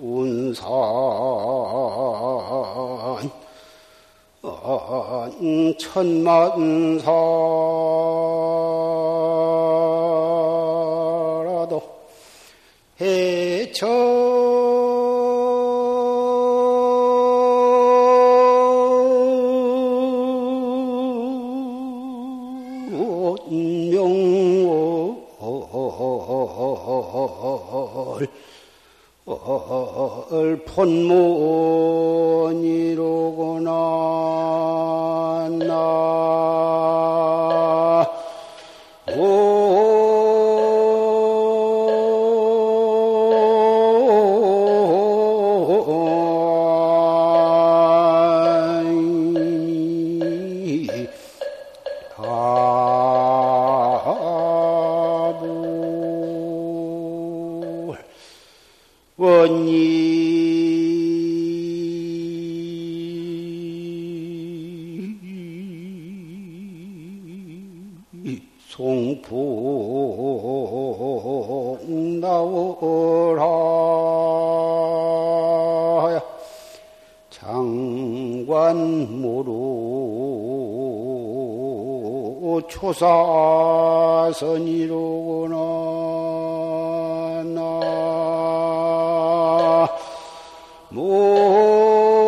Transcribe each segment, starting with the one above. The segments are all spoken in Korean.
운산 천만사라도 해쳐 본문 오늘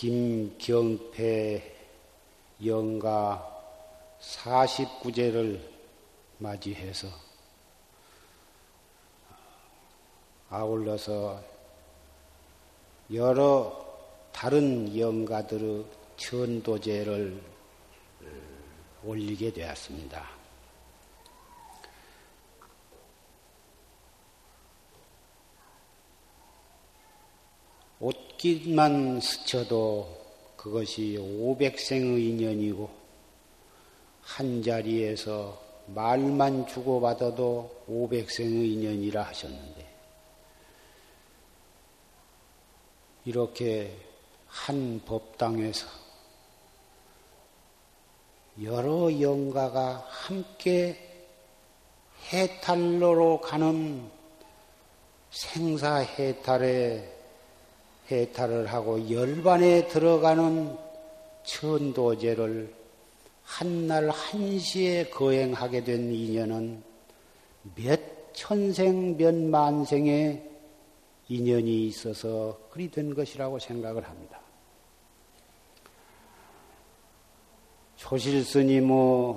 김경패 영가 49제를 맞이해서 아울러서 여러 다른 영가들의 천도제를 올리게 되었습니다. 옷깃만 스쳐도 그것이 500생의 인연이고 한 자리에서 말만 주고받아도 500생의 인연이라 하셨는데 이렇게 한 법당에서 여러 영가가 함께 해탈로로 가는 생사해탈에 해탈을 하고 열반에 들어가는 천도제를 한날 한시에 거행하게 된 인연은 몇 천생 몇 만생의 인연이 있어서 그리 된 것이라고 생각을 합니다. 초실스님의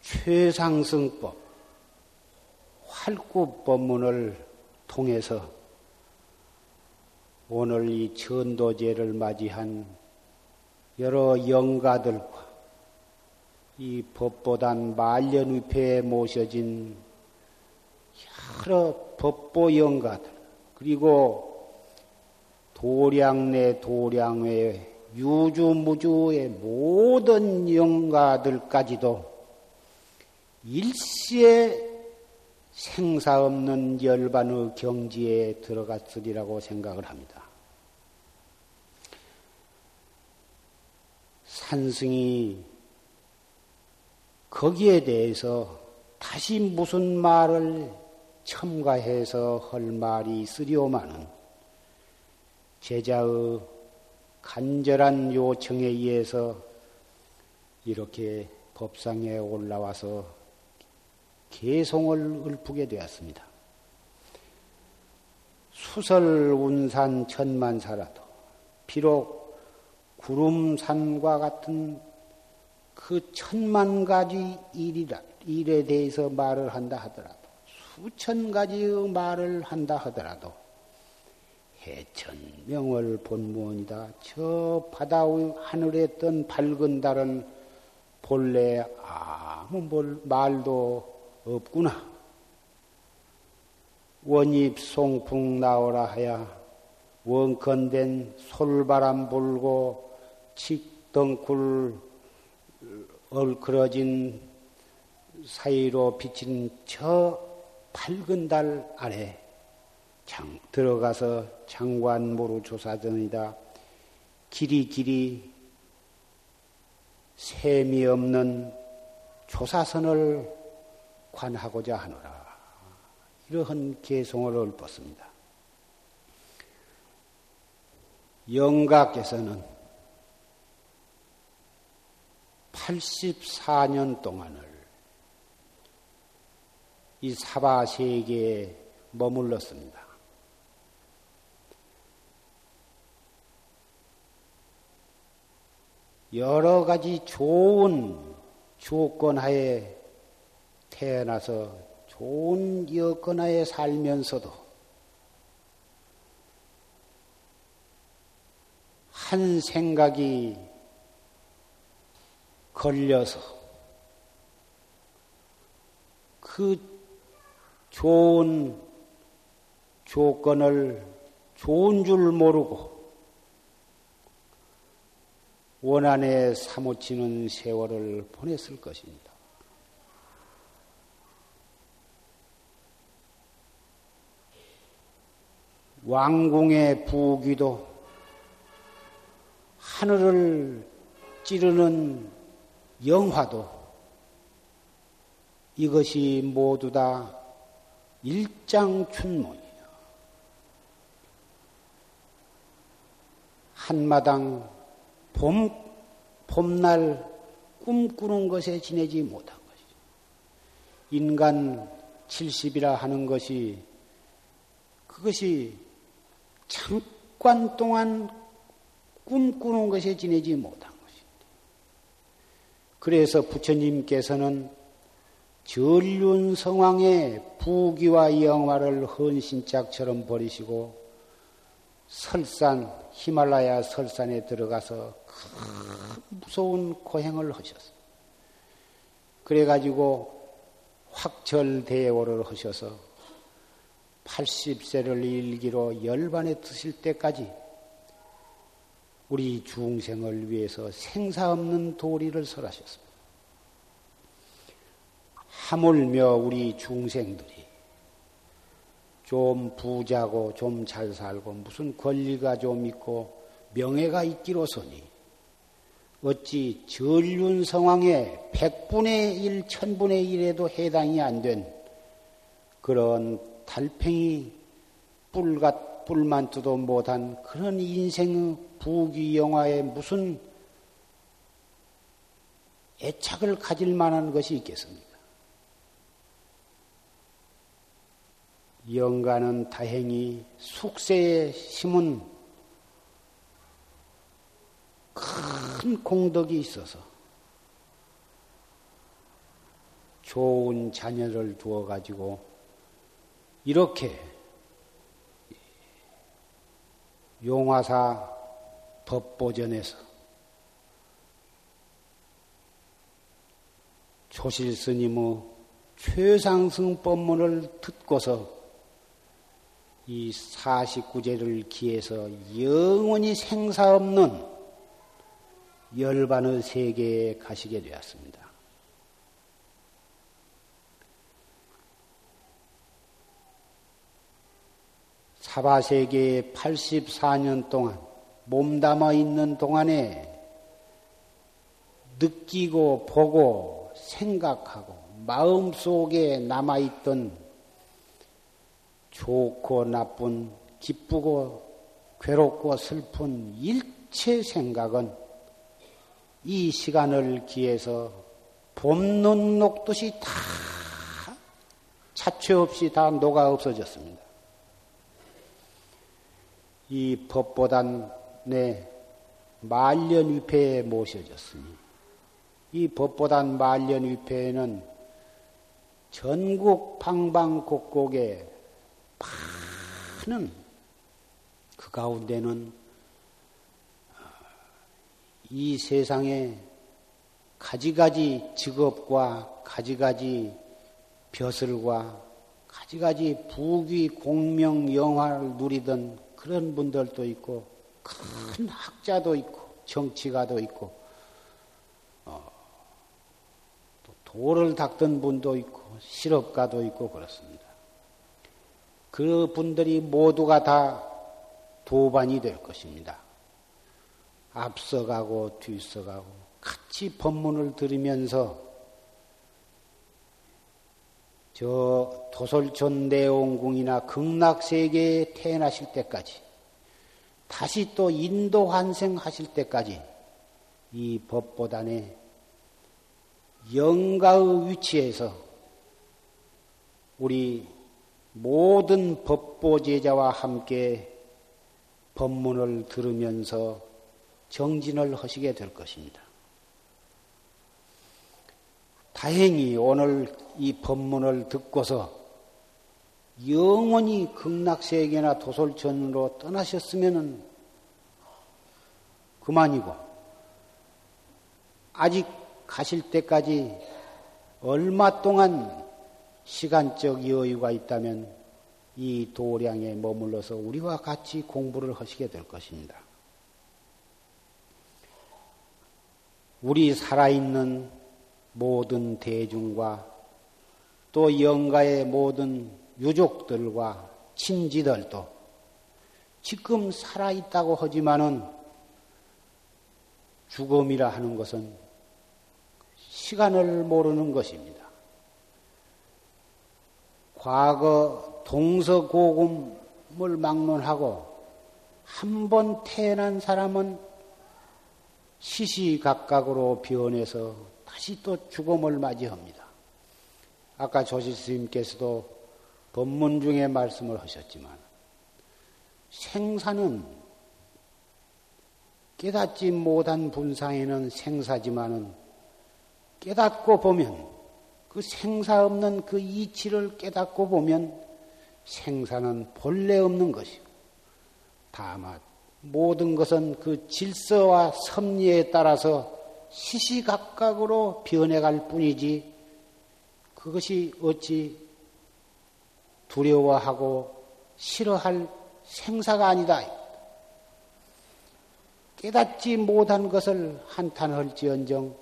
최상승법, 활구법문을 통해서 오늘 이 천도제를 맞이한 여러 영가들과 이 법보단 말년위패에 모셔진 여러 법보 영가들 그리고 도량내 도량외 유주무주의 모든 영가들까지도 일시에 생사 없는 열반의 경지에 들어갔으리라고 생각을 합니다. 산승이 거기에 대해서 다시 무슨 말을 첨가해서 할 말이 있으리오마는 제자의 간절한 요청에 의해서 이렇게 법상에 올라와서 개송을 읊게 되었습니다. 수설 운산 천만사라도 비록 구름산과 같은 그 천만 가지 일이라, 일에 대해서 말을 한다 하더라도 수천 가지의 말을 한다 하더라도 해천명월 본무원이다. 저 바다 위 하늘에 뜬 밝은 달은 본래 아무 뭘 말도 없구나. 원입 송풍 나오라 하야 원컨된 솔바람 불고 칙덩굴 얼그러진 사이로 비친 저 밝은 달 아래 장, 들어가서 장관 모로 조사전이다. 길이 길이 셈이 없는 조사선을 관하고자 하노라. 이러한 개송을 읊었습니다. 영가께서는 84년 동안을 이 사바 세계에 머물렀습니다. 여러 가지 좋은 조건 하에 태어나서 좋은 여건 하에 살면서도 한 생각이 걸려서 그 좋은 조건을 좋은 줄 모르고 원한에 사무치는 세월을 보냈을 것입니 왕궁의 부귀도 하늘을 찌르는 영화도 이것이 모두 다 일장춘문이에요. 한마당 봄, 봄날 꿈꾸는 것에 지내지 못한 것이죠. 인간 70이라 하는 것이 그것이 잠깐 동안 꿈꾸는 것에 지내지 못한 것입니다. 그래서 부처님께서는 전륜 성왕의 부귀와 영화를 헌신짝처럼 버리시고 설산 히말라야 설산에 들어가서 큰 무서운 고행을 하셨어요. 그래가지고 확철대오를 하셔서 80세를 일기로 열반에 드실 때까지 우리 중생을 위해서 생사 없는 도리를 설하셨습니다. 하물며 우리 중생들이 좀 부자고 좀 잘 살고 무슨 권리가 좀 있고 명예가 있기로서니 어찌 전륜 성황의 100분의 1, 1000분의 1에도 해당이 안 된 그런 달팽이 뿔같 뿔만두도 못한 그런 인생 부귀 영화에 무슨 애착을 가질 만한 것이 있겠습니까? 영가는 다행히 숙세에 심은 큰 공덕이 있어서 좋은 자녀를 두어 가지고 이렇게 용화사 법보전에서 조실 스님의 최상승 법문을 듣고서 이 49제를 기해서 영원히 생사 없는 열반의 세계에 가시게 되었습니다. 사바세계에 84년 동안 몸담아 있는 동안에 느끼고 보고 생각하고 마음속에 남아있던 좋고 나쁜 기쁘고 괴롭고 슬픈 일체 생각은 이 시간을 기해서 봄눈 녹듯이 다 차체 없이 다 녹아 없어졌습니다. 이 법보단 내 말년위패에 모셔졌으니 이 법보단 말년위패에는 전국 방방곡곡에 많은 가운데는 이 세상에 가지가지 직업과 가지가지 벼슬과 가지가지 부귀 공명 영화를 누리던 그런 분들도 있고 큰 학자도 있고 정치가도 있고 어, 또 돌을 닦던 분도 있고 실업가도 있고 그렇습니다. 그 분들이 모두가 다 도반이 될 것입니다. 앞서가고 뒤서가고 같이 법문을 들으면서 저 도솔촌 내원궁이나 극락세계에 태어나실 때까지 다시 또 인도 환생하실 때까지 이 법보단의 영가의 위치에서 우리 모든 법보 제자와 함께 법문을 들으면서 정진을 하시게 될 것입니다. 다행히 오늘 이 법문을 듣고서 영원히 극락세계나 도솔천으로 떠나셨으면 그만이고, 아직 가실 때까지 얼마 동안 시간적 여유가 있다면 이 도량에 머물러서 우리와 같이 공부를 하시게 될 것입니다. 우리 살아있는 모든 대중과 또 영가의 모든 유족들과 친지들도 지금 살아있다고 하지만은 죽음이라 하는 것은 시간을 모르는 것입니다. 과거 동서고금을 막론하고 한 번 태어난 사람은 시시각각으로 변해서 다시 또 죽음을 맞이합니다. 아까 조실 스님께서도 법문 중에 말씀을 하셨지만 생사는 깨닫지 못한 분상에는 생사지만은 깨닫고 보면 그 생사 없는 그 이치를 깨닫고 보면 생사는 본래 없는 것이고 다만 모든 것은 그 질서와 섭리에 따라서 시시각각으로 변해갈 뿐이지 그것이 어찌 두려워하고 싫어할 생사가 아니다. 깨닫지 못한 것을 한탄할지언정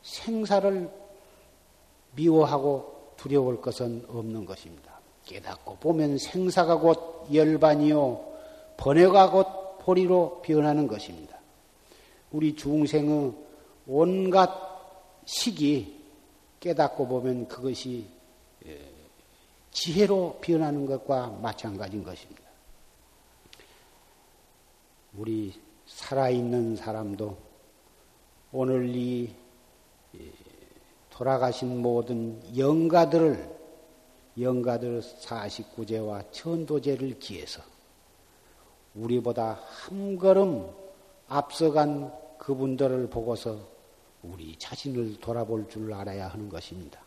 생사를 미워하고 두려울 것은 없는 것입니다. 깨닫고 보면 생사가 곧 열반이요, 번뇌가 곧 보리로 변하는 것입니다. 우리 중생의 온갖 시기 깨닫고 보면 그것이 예, 지혜로 변하는 것과 마찬가지인 것입니다. 우리 살아있는 사람도 오늘 이 돌아가신 모든 영가들을 영가들 49제와 천도제를 기해서 우리보다 한 걸음 앞서간 그분들을 보고서 우리 자신을 돌아볼 줄 알아야 하는 것입니다.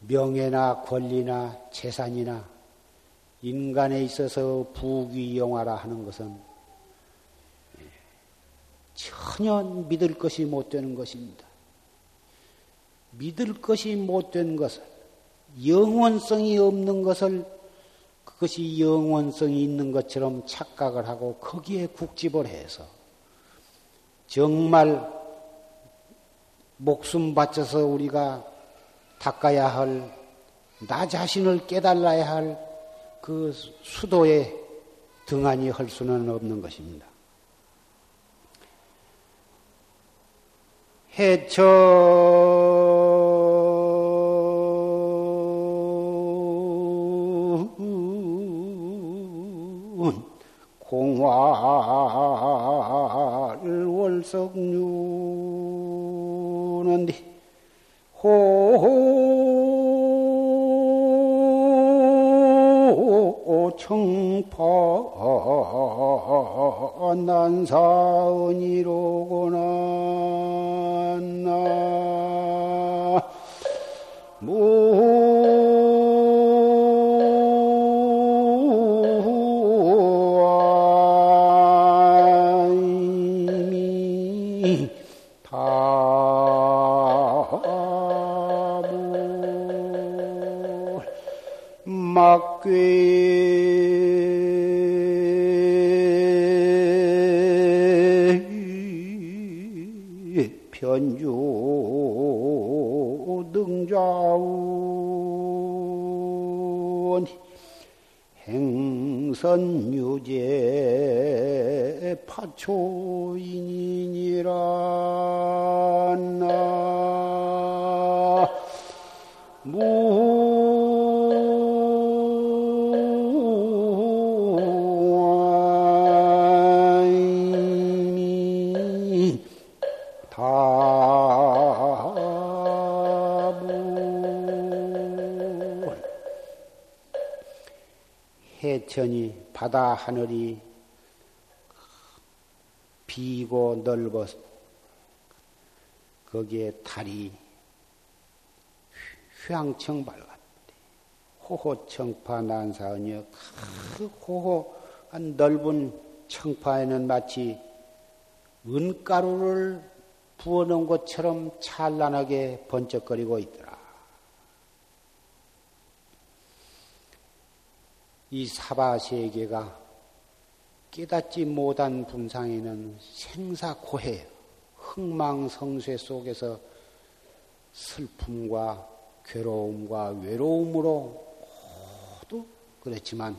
명예나 권리나 재산이나 인간에 있어서 부귀영화라 하는 것은 전혀 믿을 것이 못 되는 것입니다. 믿을 것이 못 된 것을, 영원성이 없는 것을 그것이 영원성이 있는 것처럼 착각을 하고 거기에 국집을 해서 정말 목숨 바쳐서 우리가 닦아야 할, 나 자신을 깨달아야 할 그 수도에 등한히 할 수는 없는 것입니다. 해처 공화를 월석류 호 청파 난사은이로구나 나 편주 등좌운 행선유제 파초인이니라 해천이 바다 하늘이 비고 넓어 거기에 달이 휘황청 발랐대. 호호청파 난사은여 그 호호한 넓은 청파에는 마치 은가루를 부어놓은 것처럼 찬란하게 번쩍거리고 있더라. 이 사바세계가 깨닫지 못한 분상에는 생사고해, 흥망성쇠 속에서 슬픔과 괴로움과 외로움으로 모두 그렇지만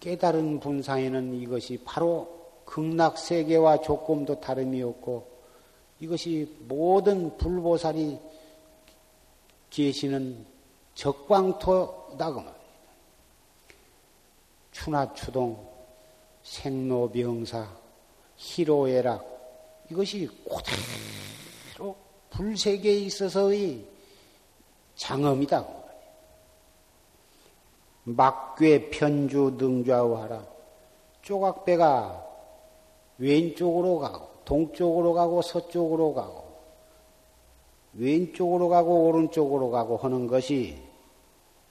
깨달은 분상에는 이것이 바로 극락세계와 조금도 다름이 없고 이것이 모든 불보살이 계시는 적광토다 그 말이에요. 추나 추동, 생로병사, 희로애락 이것이 그대로 불세계에 있어서의 장엄이다. 막괴 편주 등좌우하라. 조각배가 왼쪽으로 가고 동쪽으로 가고 서쪽으로 가고 왼쪽으로 가고 오른쪽으로 가고 하는 것이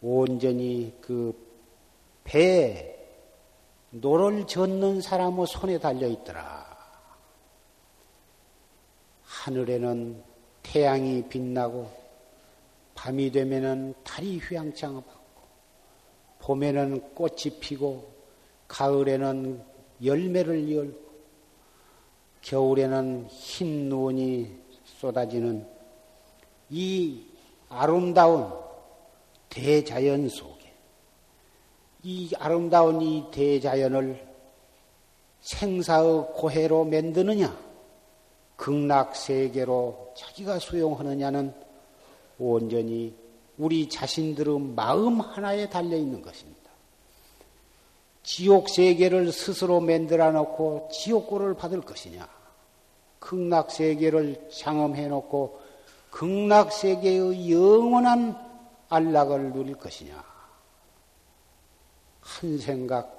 온전히 그 배에 노를 젓는 사람의 손에 달려 있더라. 하늘에는 태양이 빛나고 밤이 되면은 달이 휘영청 밝고 봄에는 꽃이 피고 가을에는 열매를 열고 겨울에는 흰 눈이 쏟아지는 이 아름다운 대자연 속에 이 아름다운 이 대자연을 생사의 고해로 만드느냐, 극락세계로 자기가 수용하느냐는 온전히 우리 자신들의 마음 하나에 달려 있는 것입니다. 지옥 세계를 스스로 만들어 놓고 지옥고를 받을 것이냐, 극락 세계를 장엄해 놓고 극락 세계의 영원한 안락을 누릴 것이냐, 한 생각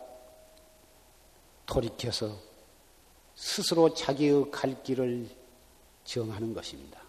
돌이켜서 스스로 자기의 갈 길을 정하는 것입니다.